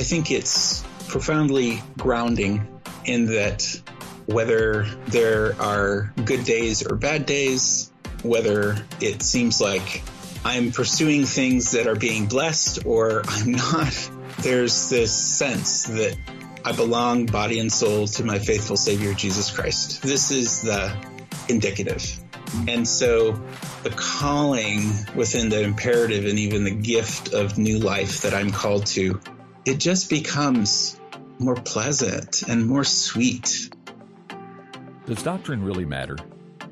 I think it's profoundly grounding in that whether there are good days or bad days, whether it seems like I'm pursuing things that are being blessed or I'm not, there's this sense that I belong body and soul to my faithful Savior Jesus Christ. This is the indicative. And so the calling within the imperative and even the gift of new life that I'm called to, it just becomes more pleasant and more sweet. Does doctrine really matter?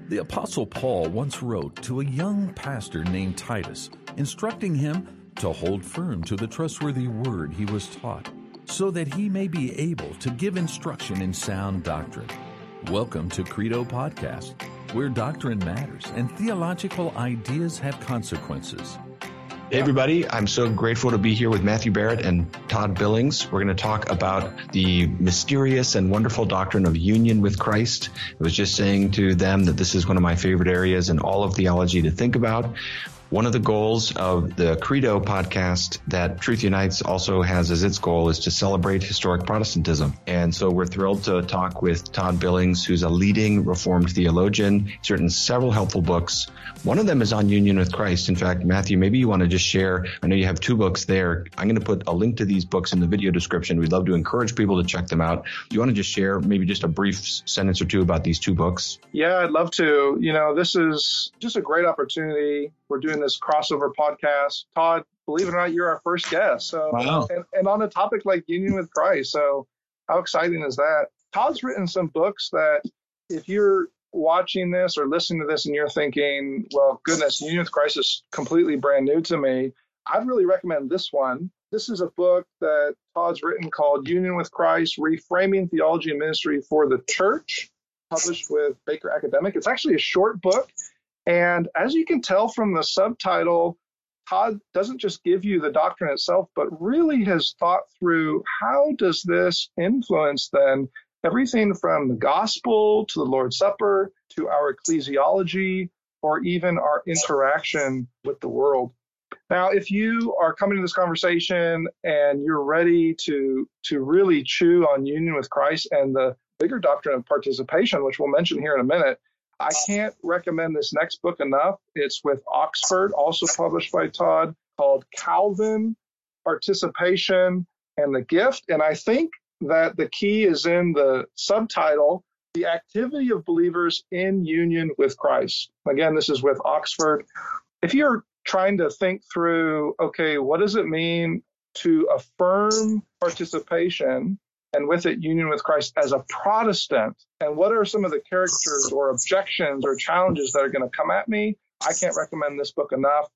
The Apostle Paul once wrote to a young pastor named Titus, instructing him to hold firm to the trustworthy word he was taught, so that he may be able to give instruction in sound doctrine. Welcome to Credo Podcast where doctrine matters and theological ideas have consequences. Hey, everybody. I'm so grateful to be here with Matthew Barrett and Todd Billings. We're going to talk about the mysterious and wonderful doctrine of union with Christ. I was just saying to them that this is one of my favorite areas in all of theology to think about. One of the goals of the Credo podcast that Truth Unites also has as its goal is to celebrate historic Protestantism. And so we're thrilled to talk with Todd Billings, who's a leading Reformed theologian. He's written several helpful books. One of them is on union with Christ. In fact, Matthew, maybe you want to just share. I know you have two books there. I'm going to put a link to these books in the video description. We'd love to encourage people to check them out. Do you want to just share maybe just a brief sentence or two about these two books? Yeah, I'd love to. You know, this is just a great opportunity we're doing this crossover podcast. Todd, believe it or not, you're our first guest. So, wow. and, and on a topic like union with Christ. So, how exciting is that? Todd's written some books that if you're watching this or listening to this and you're thinking, well, goodness, Union with Christ is completely brand new to me, I'd really recommend this one. This is a book that Todd's written called Union with Christ Reframing Theology and Ministry for the Church, published with Baker Academic. It's actually a short book. And as you can tell from the subtitle, Todd doesn't just give you the doctrine itself, but really has thought through how does this influence then everything from the gospel to the Lord's Supper to our ecclesiology or even our interaction with the world. Now, if you are coming to this conversation and you're ready to to really chew on union with Christ and the bigger doctrine of participation, which we'll mention here in a minute, I can't recommend this next book enough. It's with Oxford, also published by Todd, called Calvin, Participation, and the Gift. And I think that the key is in the subtitle, The Activity of Believers in Union with Christ. Again, this is with Oxford. If you're trying to think through, okay, what does it mean to affirm participation and with it union with Christ as a Protestant? And what are some of the characters or objections or challenges that are going to come at me? I can't recommend this book enough.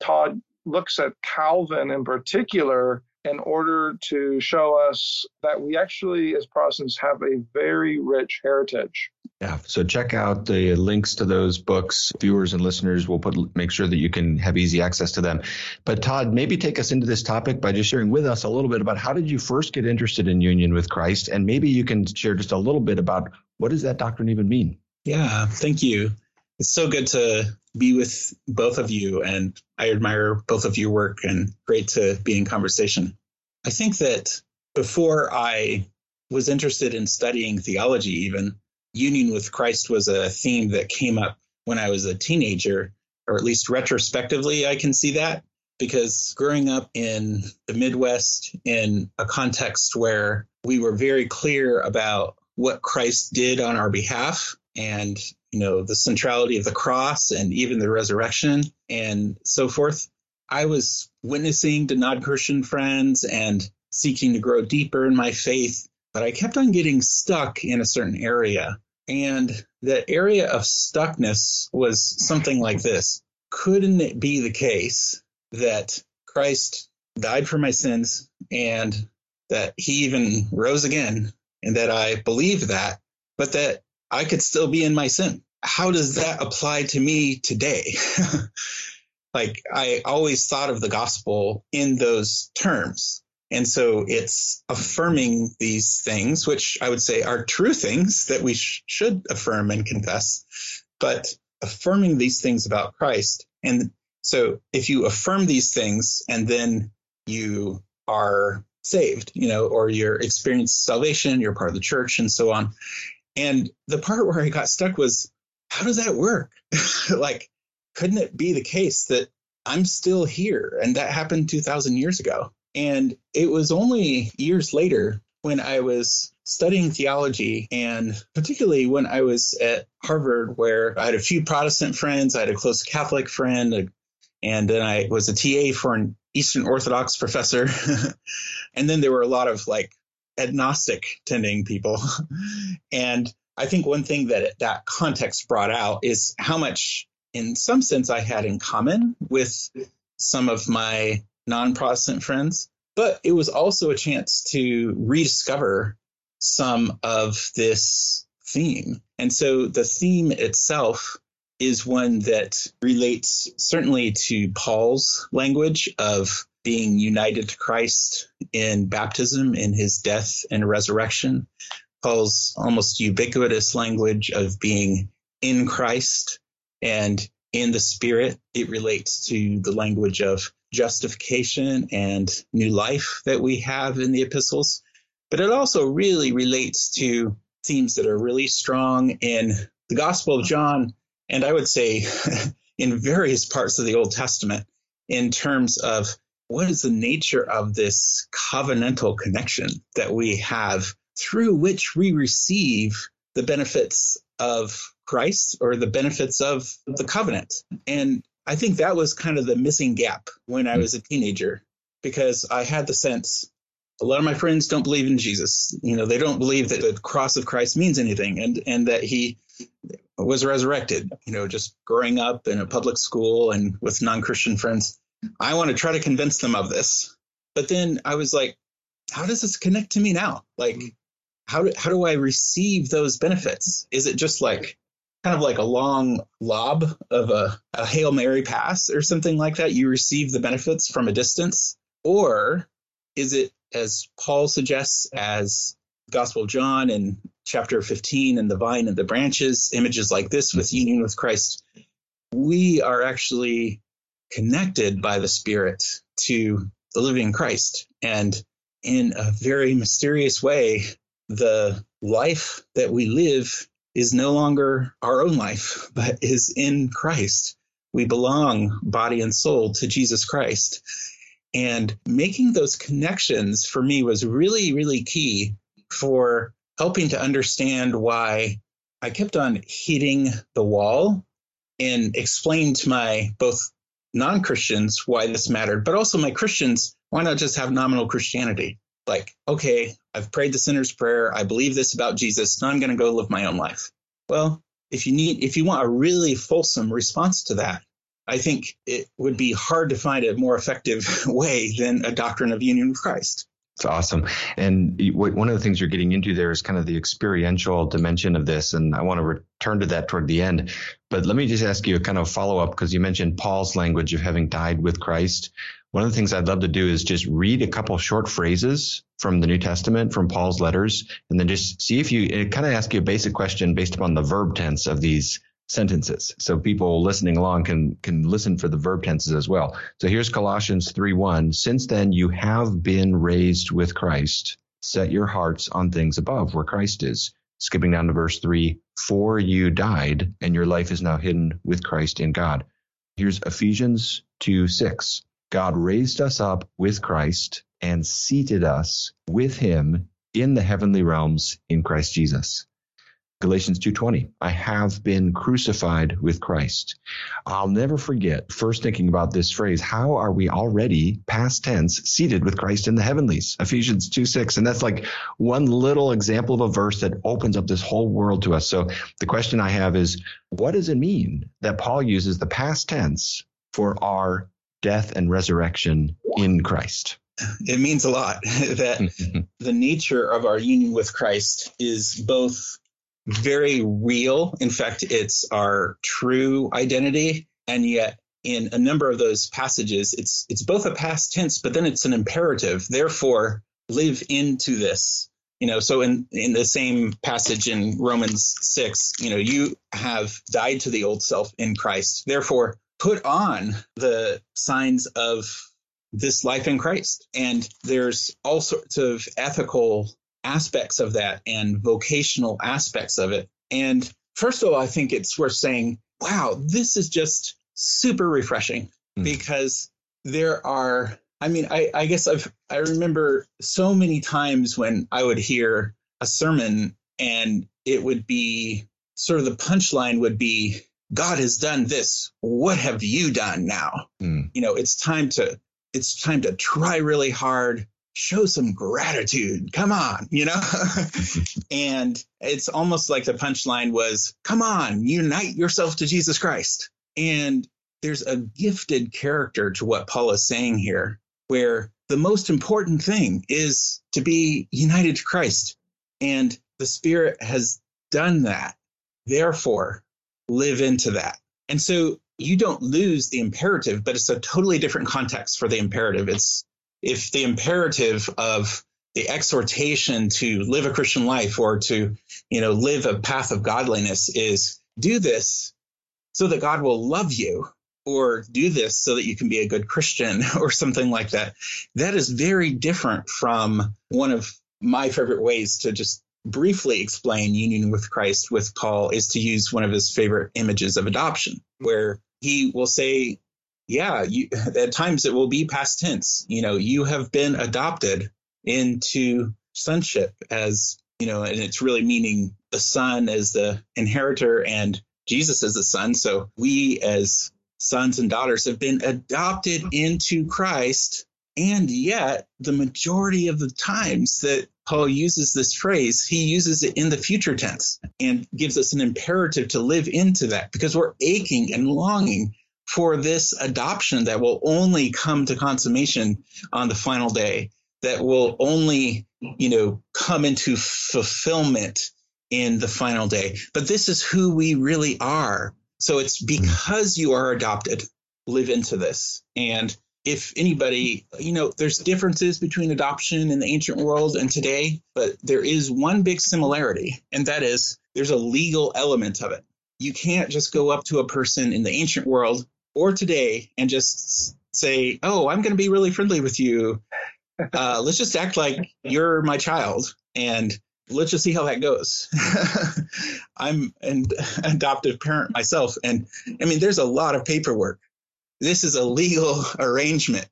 Todd looks at Calvin in particular in order to show us that we actually, as Protestants, have a very rich heritage. Yeah, so check out the links to those books. Viewers and listeners will put make sure that you can have easy access to them. But Todd, maybe take us into this topic by just sharing with us a little bit about how did you first get interested in union with Christ, and maybe you can share just a little bit about what does that doctrine even mean. Yeah, thank you. It's so good to be with both of you, and I admire both of your work and great to be in conversation. I think that before I was interested in studying theology, even union with Christ was a theme that came up when I was a teenager, or at least retrospectively, I can see that because growing up in the Midwest in a context where we were very clear about what Christ did on our behalf and you know the centrality of the cross and even the resurrection and so forth. I was witnessing to non-christian friends and seeking to grow deeper in my faith but i kept on getting stuck in a certain area. And that area of stuckness was something like this. Couldn't it be the case that christ died for my sins and that he even rose again and that i believe that but that I could still be in my sin. How does that apply to me today? like I always thought of the gospel in those terms. And so it's affirming these things, which I would say are true things that we sh- should affirm and confess, but affirming these things about Christ. And so if you affirm these things and then you are saved, you know, or you're experienced salvation, you're part of the church, and so on. And the part where I got stuck was, how does that work? like, couldn't it be the case that I'm still here? And that happened 2,000 years ago. And it was only years later when I was studying theology, and particularly when I was at Harvard, where I had a few Protestant friends, I had a close Catholic friend, and then I was a TA for an Eastern Orthodox professor. and then there were a lot of like agnostic tending people. and I think one thing that that context brought out is how much, in some sense, I had in common with some of my non Protestant friends. But it was also a chance to rediscover some of this theme. And so the theme itself is one that relates certainly to Paul's language of being united to Christ in baptism, in his death and resurrection. Paul's almost ubiquitous language of being in Christ and in the Spirit. It relates to the language of justification and new life that we have in the epistles. But it also really relates to themes that are really strong in the Gospel of John and I would say in various parts of the Old Testament in terms of what is the nature of this covenantal connection that we have through which we receive the benefits of Christ or the benefits of the covenant. And I think that was kind of the missing gap when I hmm. was a teenager because I had the sense a lot of my friends don't believe in Jesus. You know, they don't believe that the cross of Christ means anything and and that he was resurrected, you know, just growing up in a public school and with non Christian friends. I want to try to convince them of this. But then I was like, how does this connect to me now? Like, mm-hmm. how do, how do I receive those benefits? Is it just like kind of like a long lob of a, a Hail Mary pass or something like that? You receive the benefits from a distance? Or is it, as Paul suggests, as Gospel of John in chapter 15 and the vine and the branches, images like this with union with Christ, we are actually connected by the Spirit to the living Christ. And in a very mysterious way, the life that we live is no longer our own life, but is in Christ. We belong, body and soul, to Jesus Christ. And making those connections for me was really, really key for helping to understand why I kept on hitting the wall and explained to my both non Christians why this mattered, but also my Christians, why not just have nominal Christianity? Like, okay, I've prayed the sinner's prayer. I believe this about Jesus. Now I'm going to go live my own life. Well, if you need, if you want a really fulsome response to that, I think it would be hard to find a more effective way than a doctrine of union with Christ. It's awesome. And one of the things you're getting into there is kind of the experiential dimension of this. And I want to return to that toward the end. But let me just ask you a kind of follow up because you mentioned Paul's language of having died with Christ. One of the things I'd love to do is just read a couple short phrases from the New Testament, from Paul's letters, and then just see if you kind of ask you a basic question based upon the verb tense of these sentences. So people listening along can can listen for the verb tenses as well. So here's Colossians 3:1. Since then you have been raised with Christ. Set your hearts on things above where Christ is. Skipping down to verse 3, for you died and your life is now hidden with Christ in God. Here's Ephesians 2 6. God raised us up with Christ and seated us with him in the heavenly realms in Christ Jesus. Galatians 2:20 I have been crucified with Christ. I'll never forget first thinking about this phrase how are we already past tense seated with Christ in the heavenlies Ephesians 2:6 and that's like one little example of a verse that opens up this whole world to us. So the question I have is what does it mean that Paul uses the past tense for our death and resurrection in Christ? It means a lot that the nature of our union with Christ is both very real. In fact, it's our true identity. And yet, in a number of those passages, it's it's both a past tense, but then it's an imperative. Therefore, live into this. You know, so in in the same passage in Romans six, you know, you have died to the old self in Christ. Therefore, put on the signs of this life in Christ. And there's all sorts of ethical aspects of that and vocational aspects of it. And first of all, I think it's worth saying, wow, this is just super refreshing mm. because there are, I mean, I, I guess I've, I remember so many times when I would hear a sermon and it would be sort of the punchline would be, God has done this. What have you done now? Mm. You know, it's time to it's time to try really hard, show some gratitude. Come on, you know? and it's almost like the punchline was, come on, unite yourself to Jesus Christ. And there's a gifted character to what Paul is saying here, where the most important thing is to be united to Christ. And the Spirit has done that. Therefore, live into that. And so you don't lose the imperative, but it's a totally different context for the imperative. It's if the imperative of the exhortation to live a Christian life or to, you know, live a path of godliness is do this so that God will love you or do this so that you can be a good Christian or something like that. That is very different from one of my favorite ways to just briefly explain union with Christ with Paul is to use one of his favorite images of adoption, where he will say, yeah, you, at times it will be past tense. You know, you have been adopted into sonship as, you know, and it's really meaning the son as the inheritor and Jesus as the son. So we as sons and daughters have been adopted into Christ. And yet, the majority of the times that Paul uses this phrase, he uses it in the future tense and gives us an imperative to live into that because we're aching and longing for this adoption that will only come to consummation on the final day, that will only, you know, come into fulfillment in the final day. But this is who we really are. So it's hmm. because you are adopted, live into this. And if anybody, you know, there's differences between adoption in the ancient world and today, but there is one big similarity, and that is there's a legal element of it. You can't just go up to a person in the ancient world or today and just say, "Oh, I'm going to be really friendly with you. Uh, let's just act like you're my child, and let's just see how that goes." I'm an adoptive parent myself, and I mean, there's a lot of paperwork this is a legal arrangement.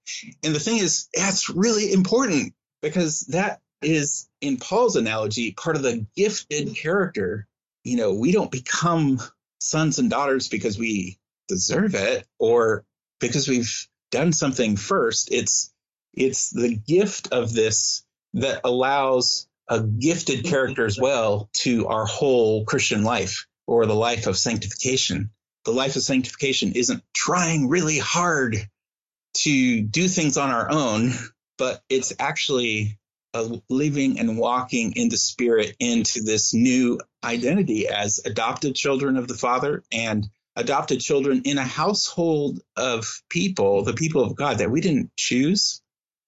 And the thing is, that's really important because that is, in Paul's analogy, part of the gifted character. You know, we don't become sons and daughters because we deserve it or because we've done something first. It's it's the gift of this that allows a gifted character as well to our whole Christian life or the life of sanctification the life of sanctification isn't trying really hard to do things on our own, but it's actually a living and walking in the spirit into this new identity as adopted children of the Father and adopted children in a household of people, the people of God that we didn't choose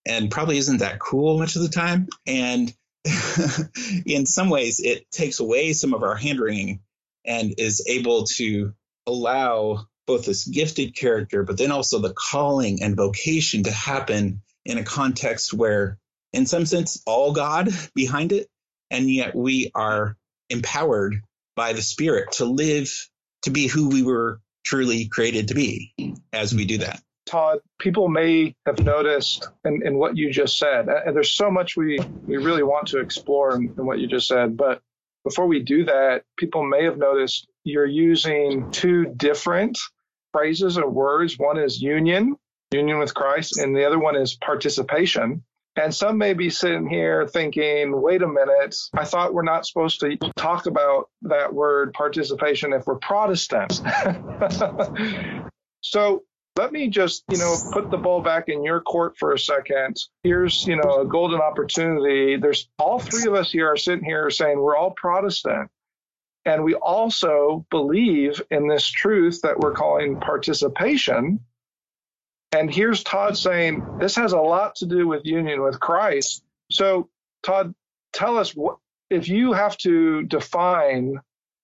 and probably isn't that cool much of the time. And in some ways, it takes away some of our hand wringing and is able to allow both this gifted character, but then also the calling and vocation to happen in a context where, in some sense, all God behind it, and yet we are empowered by the Spirit to live to be who we were truly created to be as we do that. Todd, people may have noticed in, in what you just said, uh, and there's so much we, we really want to explore in, in what you just said, but before we do that, people may have noticed you're using two different phrases or words. One is union, union with Christ, and the other one is participation. And some may be sitting here thinking, wait a minute, I thought we're not supposed to talk about that word participation if we're Protestants. so let me just, you know, put the ball back in your court for a second. Here's, you know, a golden opportunity. There's all three of us here are sitting here saying we're all Protestant. And we also believe in this truth that we're calling participation. And here's Todd saying this has a lot to do with union with Christ. So, Todd, tell us what, if you have to define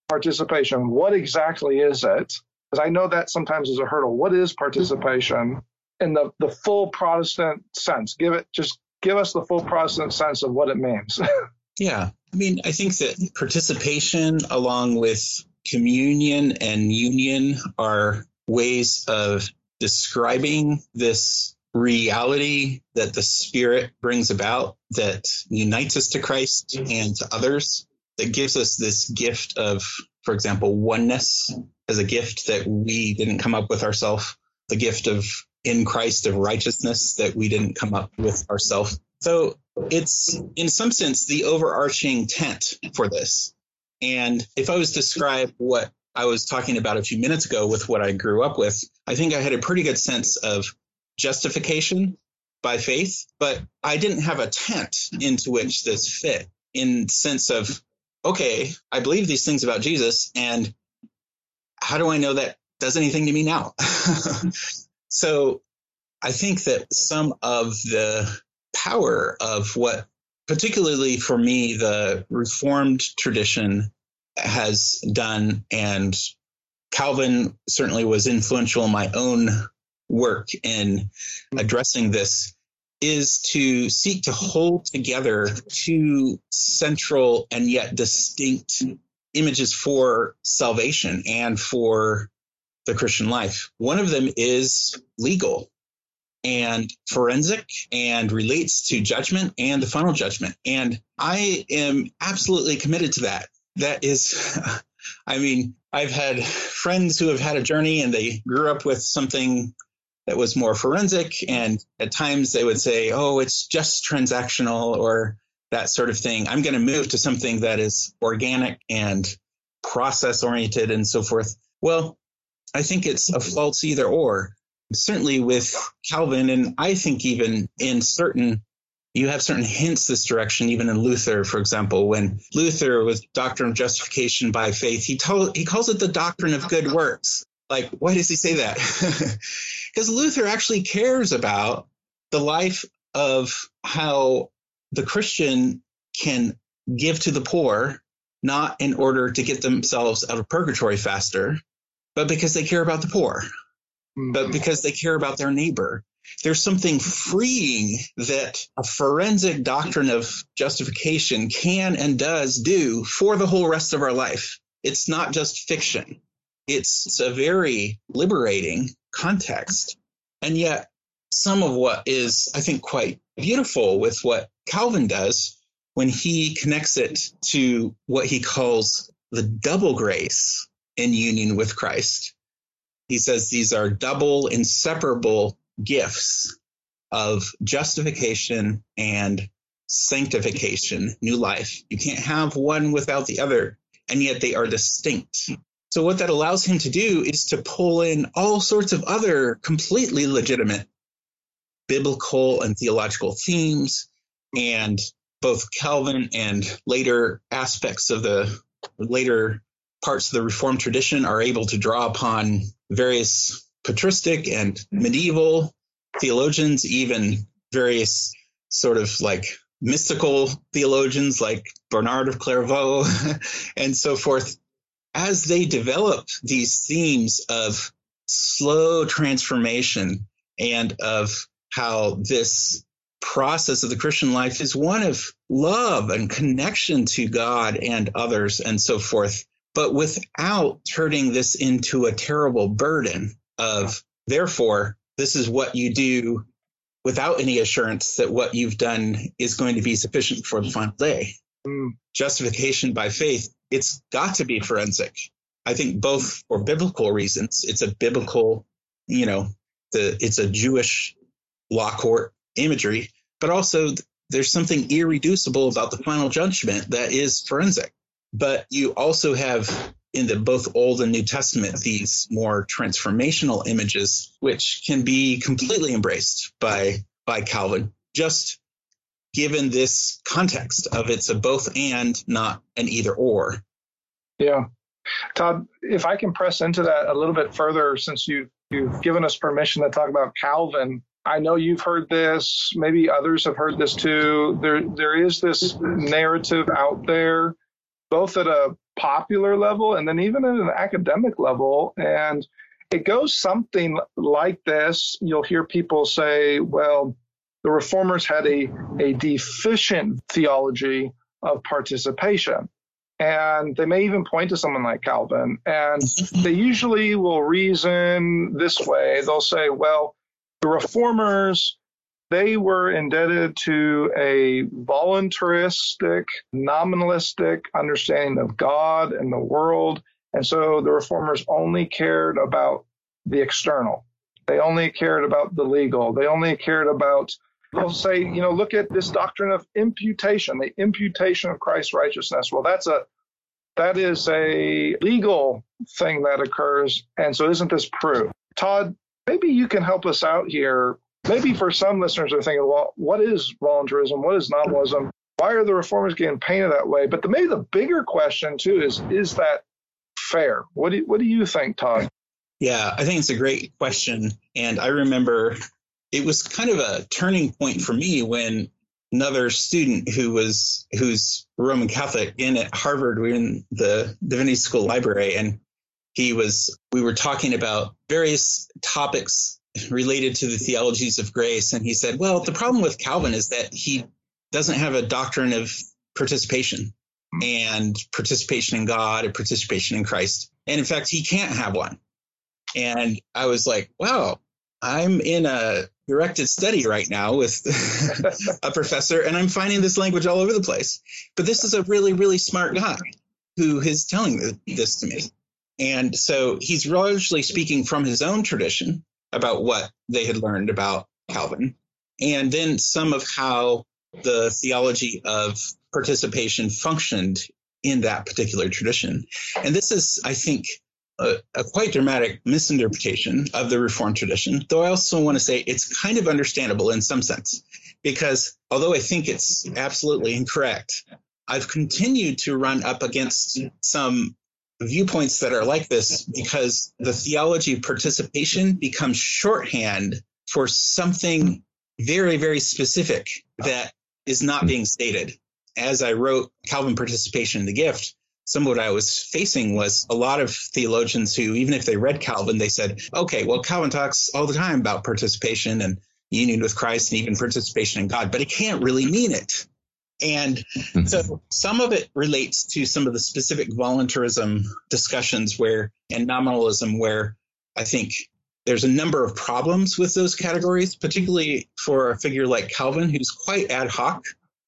participation, what exactly is it? Because I know that sometimes is a hurdle. What is participation? in the, the full Protestant sense. Give it just give us the full Protestant sense of what it means. yeah. I mean, I think that participation along with communion and union are ways of describing this reality that the Spirit brings about that unites us to Christ and to others, that gives us this gift of, for example, oneness as a gift that we didn't come up with ourselves, the gift of in Christ of righteousness that we didn't come up with ourselves. So it's in some sense the overarching tent for this. And if I was to describe what I was talking about a few minutes ago with what I grew up with, I think I had a pretty good sense of justification by faith, but I didn't have a tent into which this fit in sense of, okay, I believe these things about Jesus and how do I know that does anything to me now? so I think that some of the power of what, particularly for me, the Reformed tradition has done, and Calvin certainly was influential in my own work in hmm. addressing this, is to seek to hold together two central and yet distinct images for salvation and for the Christian life. One of them is legal and forensic and relates to judgment and the final judgment. And I am absolutely committed to that. That is, I mean, I've had friends who have had a journey and they grew up with something that was more forensic. And at times they would say, oh, it's just transactional or that sort of thing. I'm going to move to something that is organic and process oriented and so forth. Well, I think it's a false either or. Certainly with Calvin, and I think even in certain, you have certain hints this direction, even in Luther, for example, when Luther with doctrine of justification by faith, he told, he calls it the doctrine of good works. Like, why does he say that? Because Luther actually cares about the life of how the Christian can give to the poor not in order to get themselves out of purgatory faster, but because they care about the poor, mm-hmm. but because they care about their neighbor. There's something freeing that a forensic doctrine of justification can and does do for the whole rest of our life. It's not just fiction. It's, it's a very liberating context. And yet, some of what is, I think, quite beautiful with what Calvin does when he connects it to what he calls the double grace in union with Christ. He says these are double inseparable gifts of justification and sanctification, new life. You can't have one without the other, and yet they are distinct. So, what that allows him to do is to pull in all sorts of other completely legitimate biblical and theological themes and both Calvin and later aspects of the later parts of the Reformed tradition are able to draw upon various patristic and medieval theologians, even various sort of like mystical theologians like Bernard of Clairvaux and so forth. As they develop these themes of slow transformation and of how this process of the Christian life is one of love and connection to God and others and so forth, but without turning this into a terrible burden of, therefore, this is what you do without any assurance that what you've done is going to be sufficient for the final day. Mm. Justification by faith, it's got to be forensic. I think both for biblical reasons. It's a biblical, you know, the it's a Jewish law court imagery, but also there's something irreducible about the final judgment that is forensic. But you also have in the both Old and New Testament these more transformational images, which can be completely embraced by by Calvin, just given this context of it's a both and, not an either or. Yeah. Todd, if I can press into that a little bit further, since you you've given us permission to talk about Calvin, I know you've heard this. Maybe others have heard this too. There, there is this narrative out there, both at a popular level and then even at an academic level. And it goes something like this. You'll hear people say, well, the reformers had a, a deficient theology of participation. And they may even point to someone like Calvin. And they usually will reason this way. They'll say, well, the reformers, they were indebted to a voluntaristic, nominalistic understanding of God and the world. And so the reformers only cared about the external. They only cared about the legal. They only cared about they'll say, you know, look at this doctrine of imputation, the imputation of Christ's righteousness. Well, that's a that is a legal thing that occurs, and so isn't this proof? Todd, maybe you can help us out here. Maybe for some listeners are thinking, well, what is voluntarism? What is nominalism? Why are the reformers getting painted that way? But the, maybe the bigger question too is, is that fair? What do what do you think, Todd? Yeah, I think it's a great question, and I remember it was kind of a turning point for me when another student who was who's Roman Catholic in at Harvard, we were in the Divinity School library, and he was we were talking about various topics related to the theologies of grace, and he said, "Well, the problem with Calvin is that he doesn't have a doctrine of participation." And participation in God and participation in Christ. And in fact, he can't have one. And I was like, wow, I'm in a directed study right now with a professor, and I'm finding this language all over the place. But this is a really, really smart guy who is telling this to me. And so he's largely speaking from his own tradition about what they had learned about Calvin, and then some of how the theology of participation functioned in that particular tradition. And this is, I think, a, a, quite dramatic misinterpretation of the Reformed tradition, though I also want to say it's kind of understandable in some sense, because although I think it's absolutely incorrect, I've continued to run up against some viewpoints that are like this because the theology of participation becomes shorthand for something very, very specific that is not being stated. As I wrote Calvin Participation in the Gift, some of what I was facing was a lot of theologians who, even if they read Calvin, they said, okay, well, Calvin talks all the time about participation and union with Christ and even participation in God, but it can't really mean it. And mm-hmm. so some of it relates to some of the specific voluntarism discussions where, and nominalism, where I think there's a number of problems with those categories, particularly for a figure like Calvin, who's quite ad hoc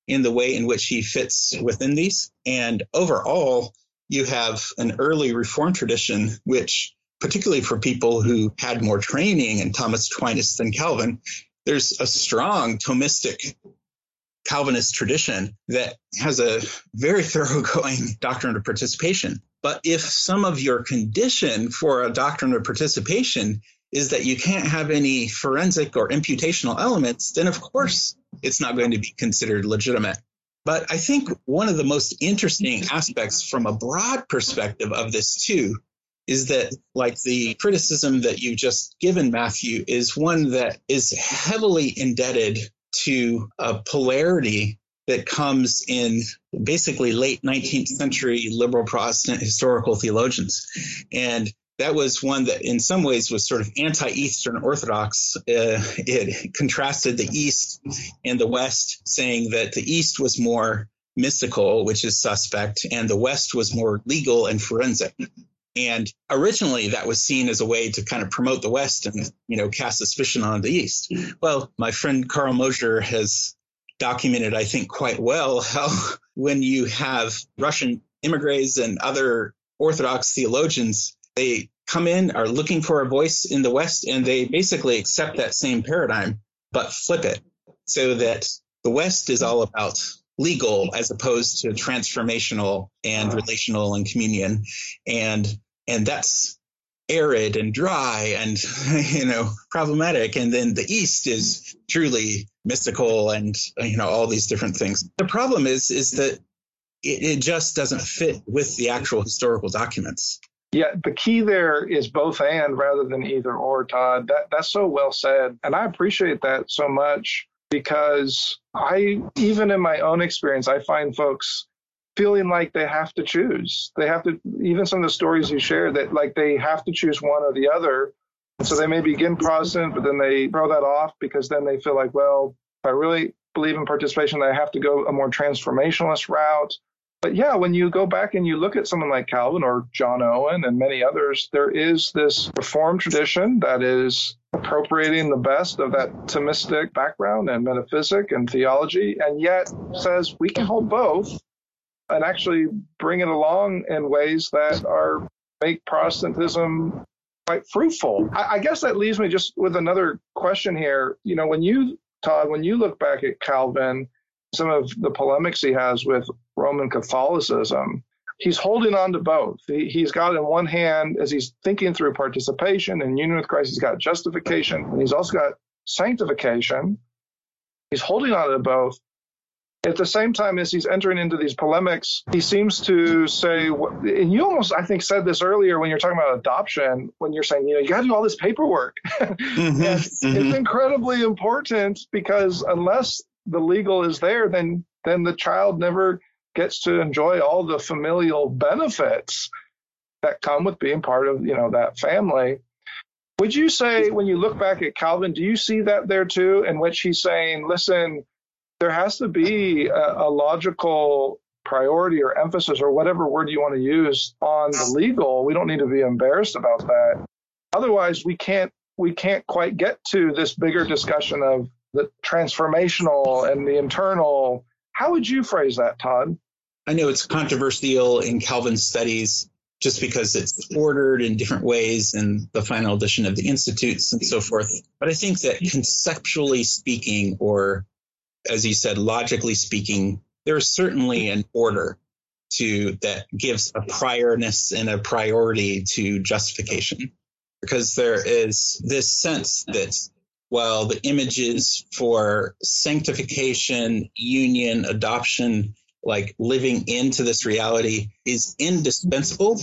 in the way in which he fits within these. And overall, you have an early reform tradition, which, particularly for people who had more training in Thomas Aquinas than Calvin, there's a strong Thomistic Calvinist tradition that has a very thoroughgoing doctrine of participation. But if some of your condition for a doctrine of participation is that you can't have any forensic or imputational elements, then of course it's not going to be considered legitimate. But I think one of the most interesting aspects from a broad perspective of this, too, is that, like the criticism that you've just given, Matthew, is one that is heavily indebted to a polarity that comes in basically late 19th century liberal Protestant historical theologians. And that was one that in some ways was sort of anti-eastern orthodox uh, it contrasted the east and the west saying that the east was more mystical which is suspect and the west was more legal and forensic and originally that was seen as a way to kind of promote the west and you know cast suspicion on the east well my friend carl mosser has documented i think quite well how when you have russian immigrants and other orthodox theologians they come in, are looking for a voice in the West, and they basically accept that same paradigm, but flip it so that the West is all about legal as opposed to transformational and relational and communion. And and that's arid and dry and you know problematic and then the east is truly mystical and you know all these different things the problem is is that it, it just doesn't fit with the actual historical documents yeah, the key there is both and rather than either or, Todd. That that's so well said. And I appreciate that so much because I even in my own experience, I find folks feeling like they have to choose. They have to, even some of the stories you share that like they have to choose one or the other. So they may begin Protestant, but then they throw that off because then they feel like, well, if I really believe in participation, I have to go a more transformationalist route. But yeah, when you go back and you look at someone like Calvin or John Owen and many others, there is this Reformed tradition that is appropriating the best of that Thomistic background and metaphysic and theology, and yet says we can hold both and actually bring it along in ways that are make Protestantism quite fruitful. I, I guess that leaves me just with another question here. You know, when you Todd, when you look back at Calvin, some of the polemics he has with Roman Catholicism, he's holding on to both. He, has got in one hand, as he's thinking through participation and union with Christ, he's got justification, and he's also got sanctification. He's holding on to both. At the same time as he's entering into these polemics, he seems to say, and you almost, I think, said this earlier when you're talking about adoption, when you're saying, you know, you got to do all this paperwork. mm-hmm, it's, mm-hmm. it's incredibly important because unless the legal is there, then then the child never gets to enjoy all the familial benefits that come with being part of you know that family. Would you say when you look back at Calvin, do you see that there too, in which he's saying, listen, there has to be a, a logical priority or emphasis or whatever word you want to use on the legal. We don't need to be embarrassed about that. Otherwise, we can't we can't quite get to this bigger discussion of the transformational and the internal. How would you phrase that, Todd? I know it's controversial in Calvin's studies just because it's ordered in different ways in the final edition of the Institutes and so forth. But I think that conceptually speaking, or as you said, logically speaking, there is certainly an order to that gives a priorness and a priority to justification. Because there is this sense that while the images for sanctification, union, adoption, like living into this reality is indispensable,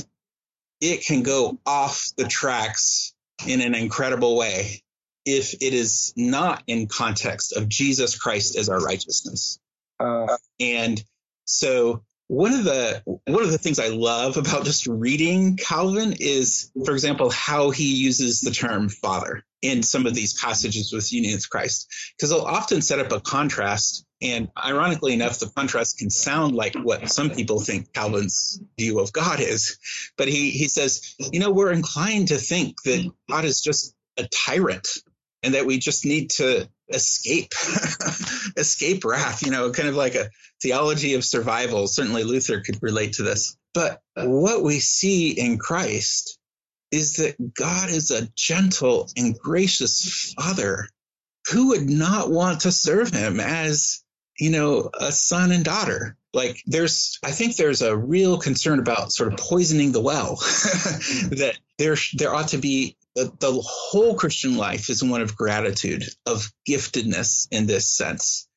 it can go off the tracks in an incredible way if it is not in context of Jesus Christ as our righteousness. Uh, and so one of the one of the things I love about just reading Calvin is, for example, how he uses the term father in some of these passages with union with Christ, because they'll often set up a contrast. And ironically enough, the contrast can sound like what some people think Calvin's view of God is. But he he says, you know, we're inclined to think that God is just a tyrant and that we just need to escape escape wrath you know kind of like a theology of survival. Certainly luther could relate to this. But what we see in christ is that god is a gentle and gracious father who would not want to serve him as you know a son and daughter. Like there's i think there's a real concern about sort of poisoning the well that there there ought to be the, the whole Christian life is one of gratitude, of giftedness in this sense.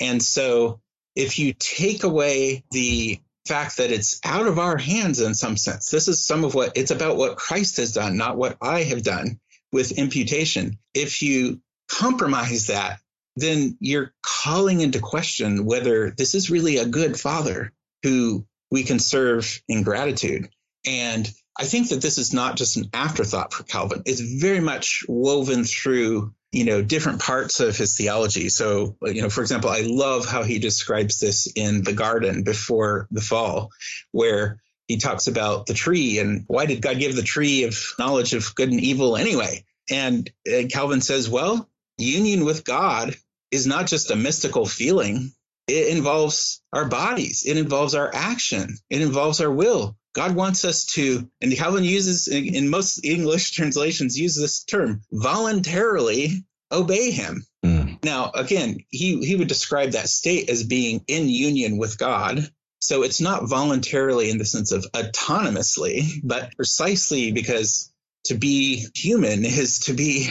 And so if you take away the fact that it's out of our hands in some sense, this is some of what it's about what Christ has done, not what I have done with imputation. If you compromise that, then you're calling into question whether this is really a good father who we can serve in gratitude. And I think that this is not just an afterthought for Calvin. It's very much woven through, you know, different parts of his theology. So, you know, for example, I love how he describes this in the garden before the fall, where he talks about the tree and why did God give the tree of knowledge of good and evil anyway? And, and Calvin says, well, union with God is not just a mystical feeling. It involves our bodies. It involves our action. It involves our will. God wants us to, and Calvin uses in most English translations use this term, voluntarily obey him. Mm. Now, again, he, he would describe that state as being in union with God. So it's not voluntarily in the sense of autonomously, but precisely because to be human is to be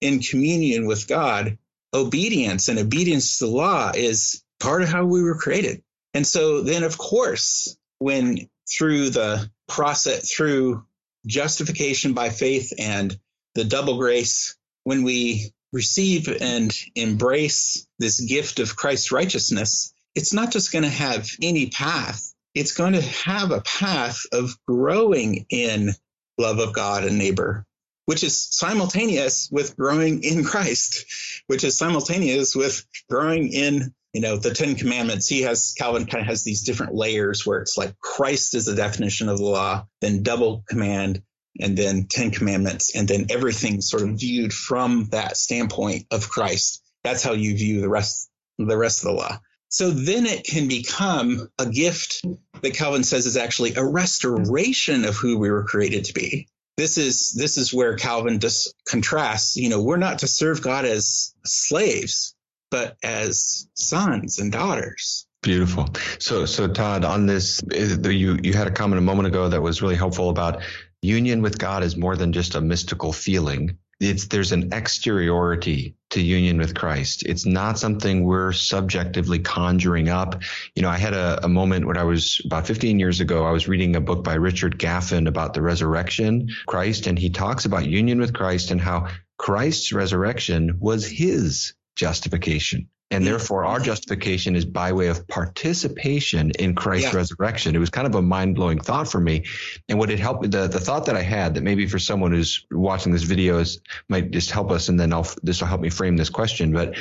in communion with God. Obedience and obedience to the law is part of how we were created. And so then, of course, when through the process, through justification by faith and the double grace, when we receive and embrace this gift of Christ's righteousness, it's not just going to have any path. It's going to have a path of growing in love of God and neighbor, which is simultaneous with growing in Christ, which is simultaneous with growing in you know the ten commandments he has calvin kind of has these different layers where it's like christ is the definition of the law then double command and then ten commandments and then everything sort of viewed from that standpoint of christ. That's how you view the rest the rest of the law. So then it can become a gift that Calvin says is actually a restoration of who we were created to be. This is this is where Calvin just contrasts, you know, we're not to serve God as slaves, but as sons and daughters. Beautiful. So so Todd, on this you you had a comment a moment ago that was really helpful about union with God is more than just a mystical feeling it's there's an exteriority to union with Christ. It's not something we're subjectively conjuring up. You know, I had a, a, moment when I was about 15 years ago, I was reading a book by Richard Gaffin about the resurrection, Christ, and he talks about union with Christ and how Christ's resurrection was his justification. And therefore, our justification is by way of participation in Christ's yeah. resurrection. It was kind of a mind blowing thought for me. And what it helped, the, the thought that I had that maybe for someone who's watching this video is, might just help us. And then I'll, this will help me frame this question. But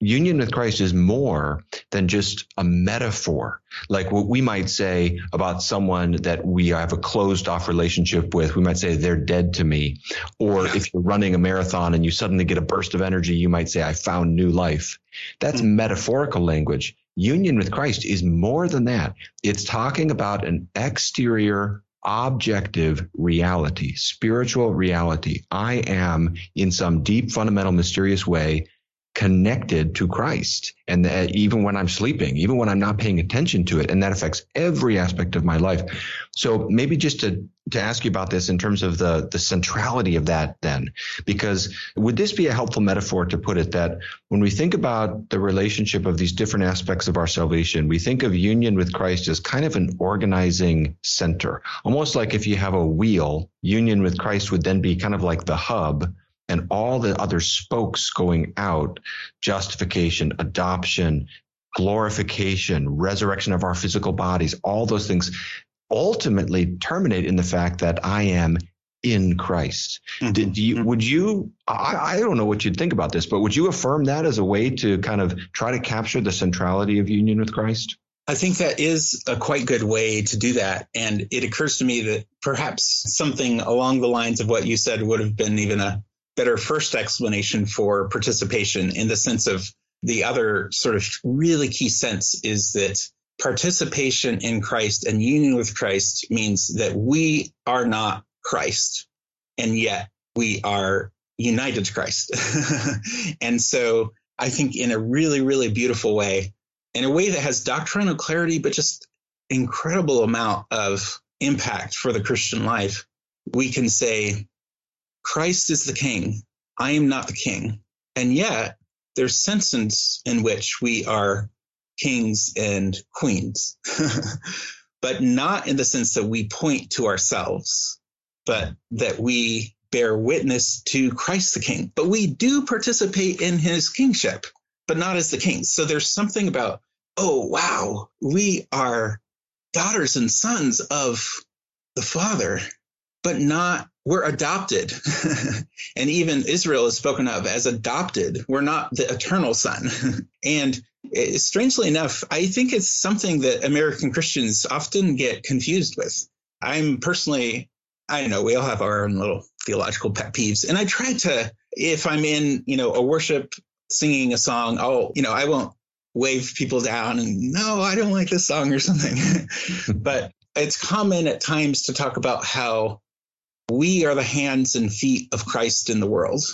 union with Christ is more than just a metaphor. Like what we might say about someone that we have a closed off relationship with, we might say they're dead to me. Or if you're running a marathon and you suddenly get a burst of energy, you might say, I found new life. That's mm-hmm. metaphorical language. Union with Christ is more than that. It's talking about an exterior objective reality, spiritual reality. I am in some deep, fundamental, mysterious way connected to Christ. And even when I'm sleeping, even when I'm not paying attention to it, and that affects every aspect of my life. So maybe just to, to ask you about this in terms of the, the centrality of that then, because would this be a helpful metaphor to put it that when we think about the relationship of these different aspects of our salvation, we think of union with Christ as kind of an organizing center, almost like if you have a wheel, union with Christ would then be kind of like the hub and all the other spokes going out justification, adoption, glorification, resurrection of our physical bodies, all those things ultimately terminate in the fact that I am in Christ. Mm-hmm. Did you, mm-hmm. would you, I, I don't know what you'd think about this, but would you affirm that as a way to kind of try to capture the centrality of union with Christ? I think that is a quite good way to do that. And it occurs to me that perhaps something along the lines of what you said would have been even a better first explanation for participation in the sense of the other sort of really key sense is that participation in Christ and union with Christ means that we are not Christ and yet we are united to Christ. and so I think in a really, really beautiful way, in a way that has doctrinal clarity, but just incredible amount of impact for the Christian life, we can say, Christ is the king. I am not the king. And yet there's senses in which we are kings and queens, but not in the sense that we point to ourselves, but that we bear witness to Christ the king. But we do participate in his kingship, but not as the king. So there's something about, oh, wow, we are daughters and sons of the Father, but not we're adopted. and even Israel is spoken of as adopted. We're not the eternal son. and eh, strangely enough, I think it's something that American Christians often get confused with. I'm personally, I know, we all have our own little theological pet peeves. And I try to, if I'm in, you know, a worship singing a song, oh, you know, I won't wave people down and no, I don't like this song or something. but it's common at times to talk about how we are the hands and feet of Christ in the world,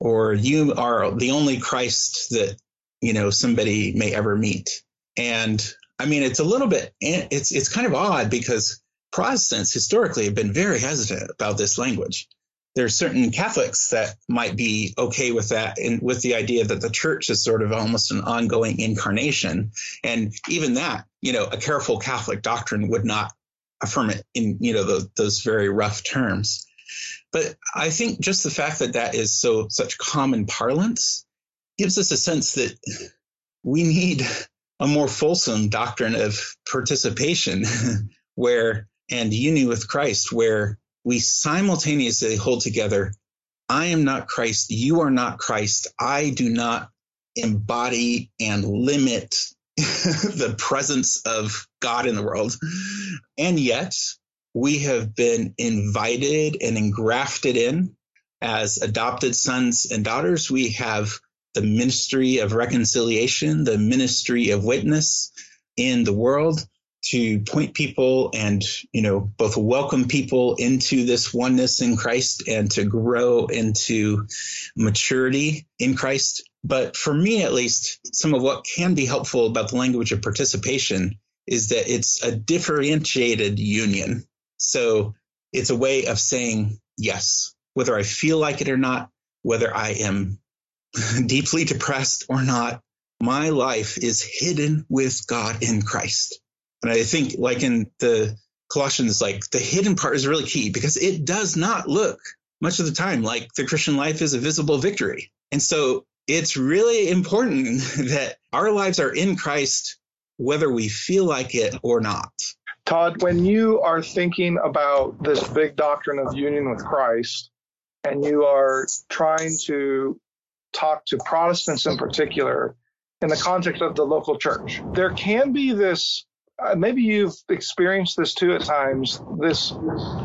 or you are the only Christ that, you know, somebody may ever meet. And I mean, it's a little bit, it's, it's kind of odd because Protestants historically have been very hesitant about this language. There are certain Catholics that might be okay with that and with the idea that the church is sort of almost an ongoing incarnation. And even that, you know, a careful Catholic doctrine would not affirm it in you know the, those very rough terms. But I think just the fact that that is so such common parlance gives us a sense that we need a more fulsome doctrine of participation where and union with Christ where we simultaneously hold together I am not Christ, you are not Christ. I do not embody and limit the presence of God in the world. And yet, we have been invited and engrafted in as adopted sons and daughters. We have the ministry of reconciliation, the ministry of witness in the world to point people and, you know, both welcome people into this oneness in Christ and to grow into maturity in Christ. But for me, at least, some of what can be helpful about the language of participation is that it's a differentiated union. So it's a way of saying yes, whether I feel like it or not, whether I am deeply depressed or not, my life is hidden with God in Christ. And I think, like in the Colossians, like the hidden part is really key because it does not look much of the time like the Christian life is a visible victory. And so it's really important that our lives are in Christ, whether we feel like it or not. Todd, when you are thinking about this big doctrine of union with Christ, and you are trying to talk to Protestants in particular in the context of the local church, there can be this uh, maybe you've experienced this too at times this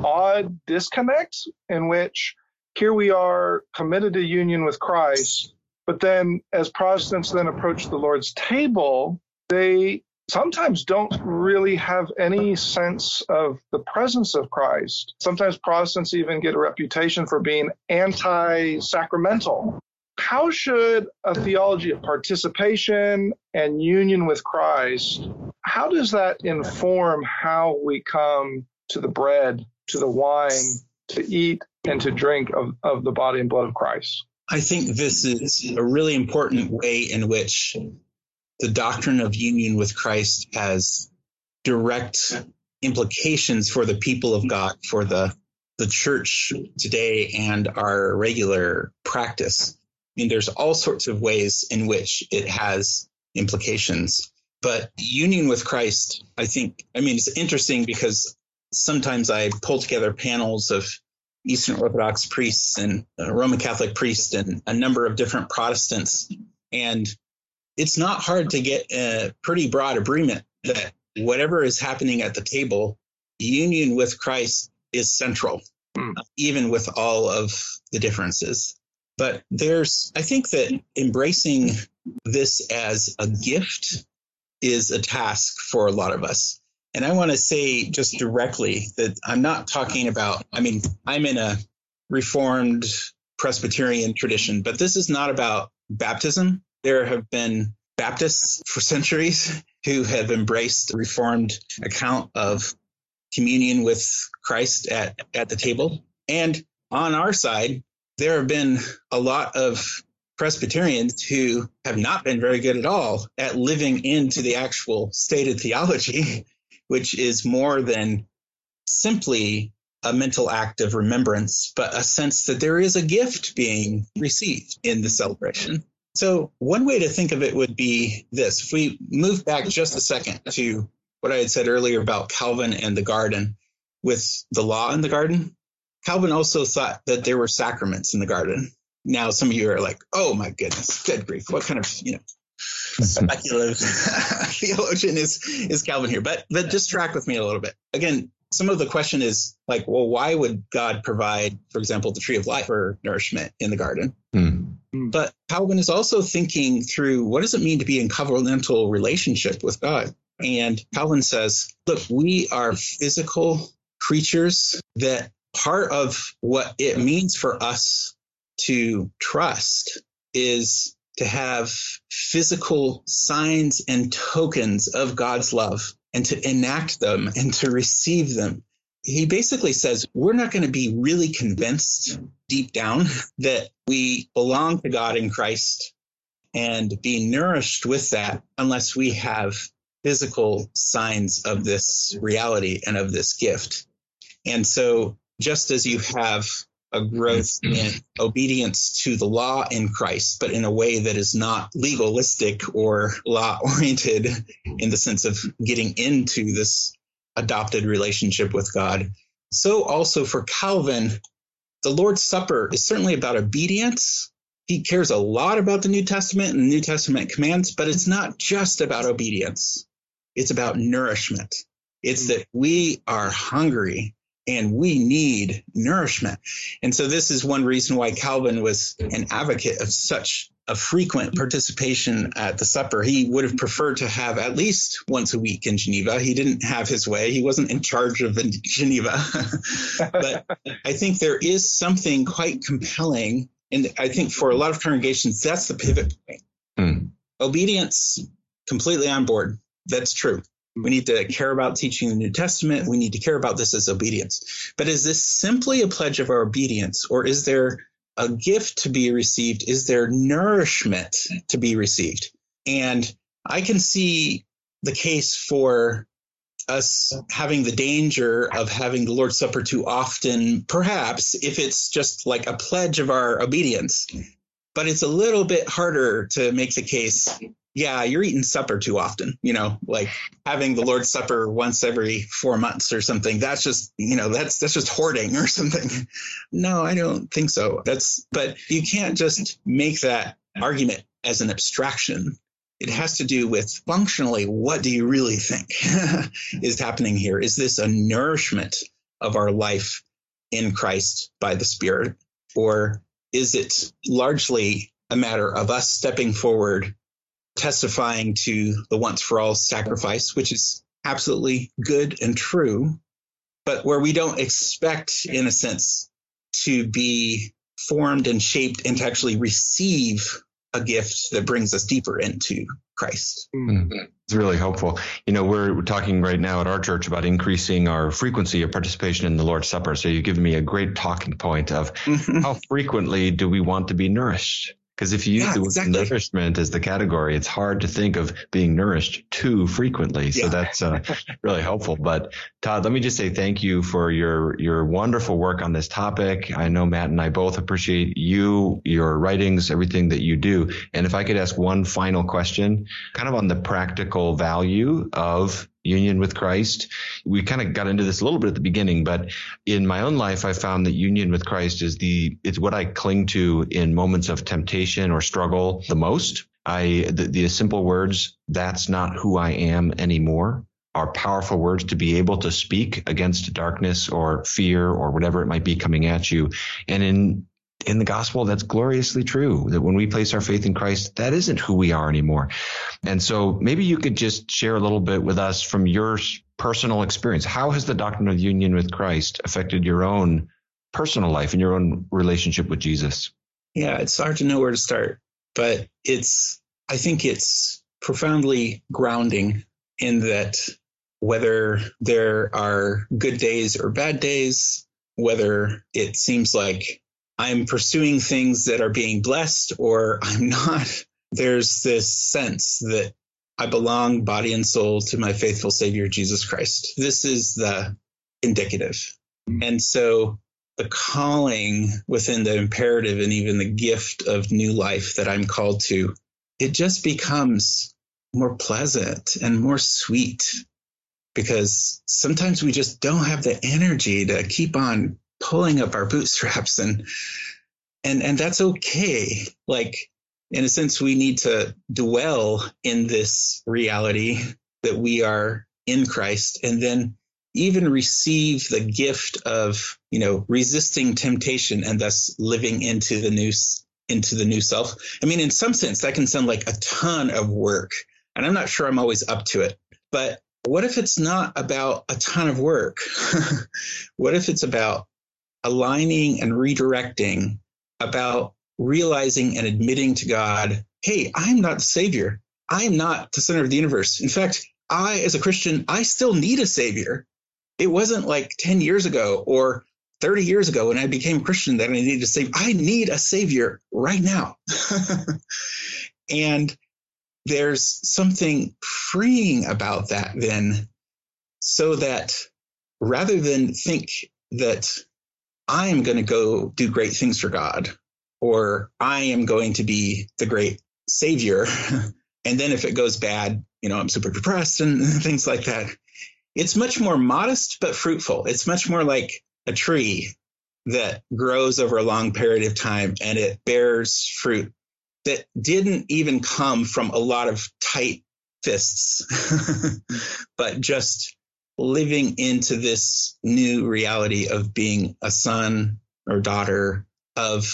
odd disconnect in which here we are committed to union with Christ, but then as Protestants then approach the Lord's table, they sometimes don't really have any sense of the presence of Christ. Sometimes Protestants even get a reputation for being anti sacramental. How should a theology of participation and union with Christ how does that inform how we come to the bread, to the wine, to eat and to drink of, of the body and blood of Christ? I think this is a really important way in which the doctrine of union with Christ has direct implications for the people of God, for the the church today and our regular practice. I mean, there's all sorts of ways in which it has implications. But union with Christ, I think, I mean, it's interesting because sometimes I pull together panels of Eastern Orthodox priests and Roman Catholic priests and a number of different Protestants. And it's not hard to get a pretty broad agreement that whatever is happening at the table, union with Christ is central, mm. even with all of the differences. But there's, I think that embracing this as a gift is a task for a lot of us. And I want to say just directly that I'm not talking about, I mean, I'm in a Reformed Presbyterian tradition, but this is not about baptism. There have been Baptists for centuries who have embraced the Reformed account of communion with Christ at, at the table. And on our side, there have been a lot of Presbyterians who have not been very good at all at living into the actual stated theology, which is more than simply a mental act of remembrance, but a sense that there is a gift being received in the celebration. So, one way to think of it would be this. If we move back just a second to what I had said earlier about Calvin and the garden with the law in the garden, Calvin also thought that there were sacraments in the garden. Now some of you are like, oh my goodness, good grief, what kind of you know speculative theologian is is Calvin here? But but just track with me a little bit. Again, some of the question is like, well, why would God provide, for example, the tree of life for nourishment in the garden? Mm. But Calvin is also thinking through what does it mean to be in covenantal relationship with God? And Calvin says, look, we are physical creatures that part of what it means for us to trust is to have physical signs and tokens of God's love and to enact them and to receive them. He basically says we're not going to be really convinced deep down that we belong to God in Christ and be nourished with that unless we have physical signs of this reality and of this gift. And so, just as you have a growth mm-hmm. in obedience to the law in Christ, but in a way that is not legalistic or law oriented in the sense of getting into this adopted relationship with God. So also for Calvin, the Lord's Supper is certainly about obedience. He cares a lot about the New Testament and the New Testament commands, but it's not just about obedience. It's about nourishment. It's mm-hmm. that we are hungry and we need nourishment. And so this is one reason why Calvin was an advocate of such a frequent participation at the supper. He would have preferred to have at least once a week in Geneva. He didn't have his way. He wasn't in charge of Geneva. but I think there is something quite compelling. And I think for a lot of congregations, that's the pivot point. Hmm. Obedience, completely on board. That's true. We need to care about teaching the New Testament. We need to care about this as obedience. But is this simply a pledge of our obedience, or is there a gift to be received? Is there nourishment to be received? And I can see the case for us having the danger of having the Lord's Supper too often, perhaps if it's just like a pledge of our obedience. But it's a little bit harder to make the case yeah, you're eating supper too often, you know, like having the Lord's Supper once every four months or something. That's just, you know, that's, that's just hoarding or something. No, I don't think so. That's, but you can't just make that argument as an abstraction. It has to do with functionally, what do you really think is happening here? Is this a nourishment of our life in Christ by the Spirit? Or is it largely a matter of us stepping forward testifying to the once for all sacrifice, which is absolutely good and true, but where we don't expect, in a sense, to be formed and shaped and to actually receive a gift that brings us deeper into Christ. Mm-hmm. It's really helpful. You know, we're talking right now at our church about increasing our frequency of participation in the Lord's Supper. So you've given me a great talking point of mm-hmm. how frequently do we want to be nourished? Because if you use yeah, the exactly. nourishment as the category, it's hard to think of being nourished too frequently. So yeah. that's uh, really helpful. But Todd, let me just say thank you for your your wonderful work on this topic. I know Matt and I both appreciate you, your writings, everything that you do. And if I could ask one final question, kind of on the practical value of union with Christ. We kind of got into this a little bit at the beginning, but in my own life, I found that union with Christ is the, it's what I cling to in moments of temptation or struggle the most. I, the, the simple words, that's not who I am anymore are powerful words to be able to speak against darkness or fear or whatever it might be coming at you. And in in the gospel, that's gloriously true. That when we place our faith in Christ, that isn't who we are anymore. And so maybe you could just share a little bit with us from your personal experience. How has the doctrine of union with Christ affected your own personal life and your own relationship with Jesus? Yeah, it's hard to know where to start, but it's, I think it's profoundly grounding in that whether there are good days or bad days, whether it seems like I'm pursuing things that are being blessed or I'm not. There's this sense that I belong body and soul to my faithful Savior, Jesus Christ. This is the indicative. And so the calling within the imperative and even the gift of new life that I'm called to, it just becomes more pleasant and more sweet because sometimes we just don't have the energy to keep on pulling up our bootstraps and and and that's okay. Like in a sense we need to dwell in this reality that we are in Christ and then even receive the gift of you know resisting temptation and thus living into the new into the new self. I mean in some sense that can sound like a ton of work and i'm not sure i'm always up to it but what if it's not about a ton of work? What if it's about aligning and redirecting about realizing and admitting to God, hey, I'm not the savior. I'm not the center of the universe. In fact, I, as a Christian, I still need a savior. It wasn't like 10 years ago or 30 years ago when I became Christian that I needed a savior. I need a savior right now. and there's something freeing about that then, so that rather than think that I am going to go do great things for God, or I am going to be the great savior. and then if it goes bad, you know, I'm super depressed and things like that. It's much more modest but fruitful. It's much more like a tree that grows over a long period of time and it bears fruit that didn't even come from a lot of tight fists, but just living into this new reality of being a son or daughter of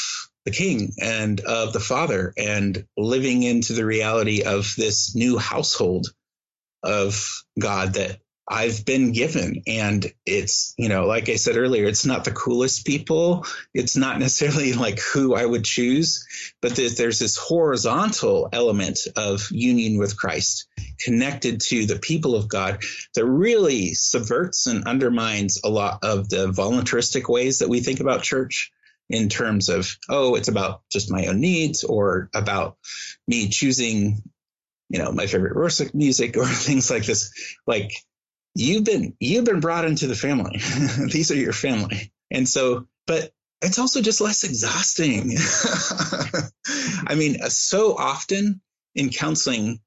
the king and of the father and living into the reality of this new household of God that I've been given. And it's, you know, like I said earlier, it's not the coolest people. It's not necessarily like who I would choose, but there's this horizontal element of union with Christ connected to the people of God that really subverts and undermines a lot of the voluntaristic ways that we think about church in terms of, oh, it's about just my own needs or about me choosing, you know, my favorite worship music or things like this. Like you've been you've been brought into the family. These are your family. And so, but it's also just less exhausting. I mean, so often in counseling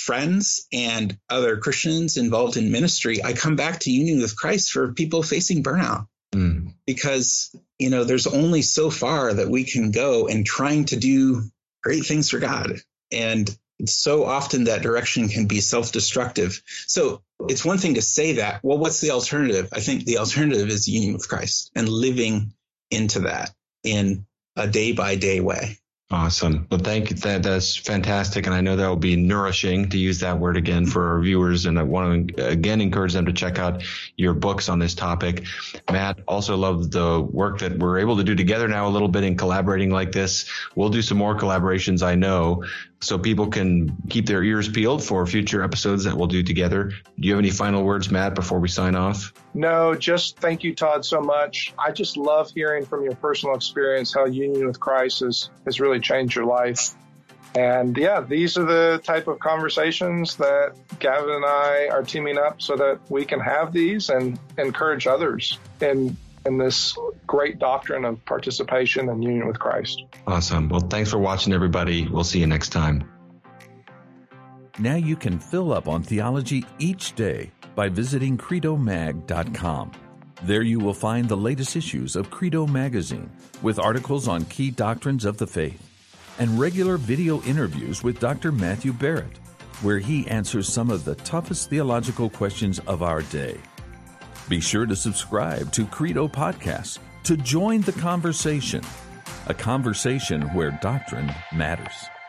friends and other Christians involved in ministry, I come back to union with Christ for people facing burnout. Mm. Because, you know, there's only so far that we can go in trying to do great things for God. And so often that direction can be self destructive. So it's one thing to say that. Well, what's the alternative? I think the alternative is union with Christ and living into that in a day by day way. Awesome. Well, thank you. That, that's fantastic. And I know that will be nourishing to use that word again for our viewers. And I want to again encourage them to check out your books on this topic. Matt, also love the work that we're able to do together now a little bit in collaborating like this. We'll do some more collaborations, I know, so people can keep their ears peeled for future episodes that we'll do together. Do you have any final words, Matt, before we sign off? No, just thank you, Todd, so much. I just love hearing from your personal experience how union with Christ has, has really changed your life. And yeah, these are the type of conversations that Gavin and I are teaming up so that we can have these and encourage others in in this great doctrine of participation and union with Christ. Awesome. Well, thanks for watching, everybody. We'll see you next time. Now you can fill up on theology each day by visiting credomag.com. There you will find the latest issues of Credo Magazine with articles on key doctrines of the faith and regular video interviews with Dr. Matthew Barrett, where he answers some of the toughest theological questions of our day. Be sure to subscribe to Credo Podcasts to join the conversation, a conversation where doctrine matters.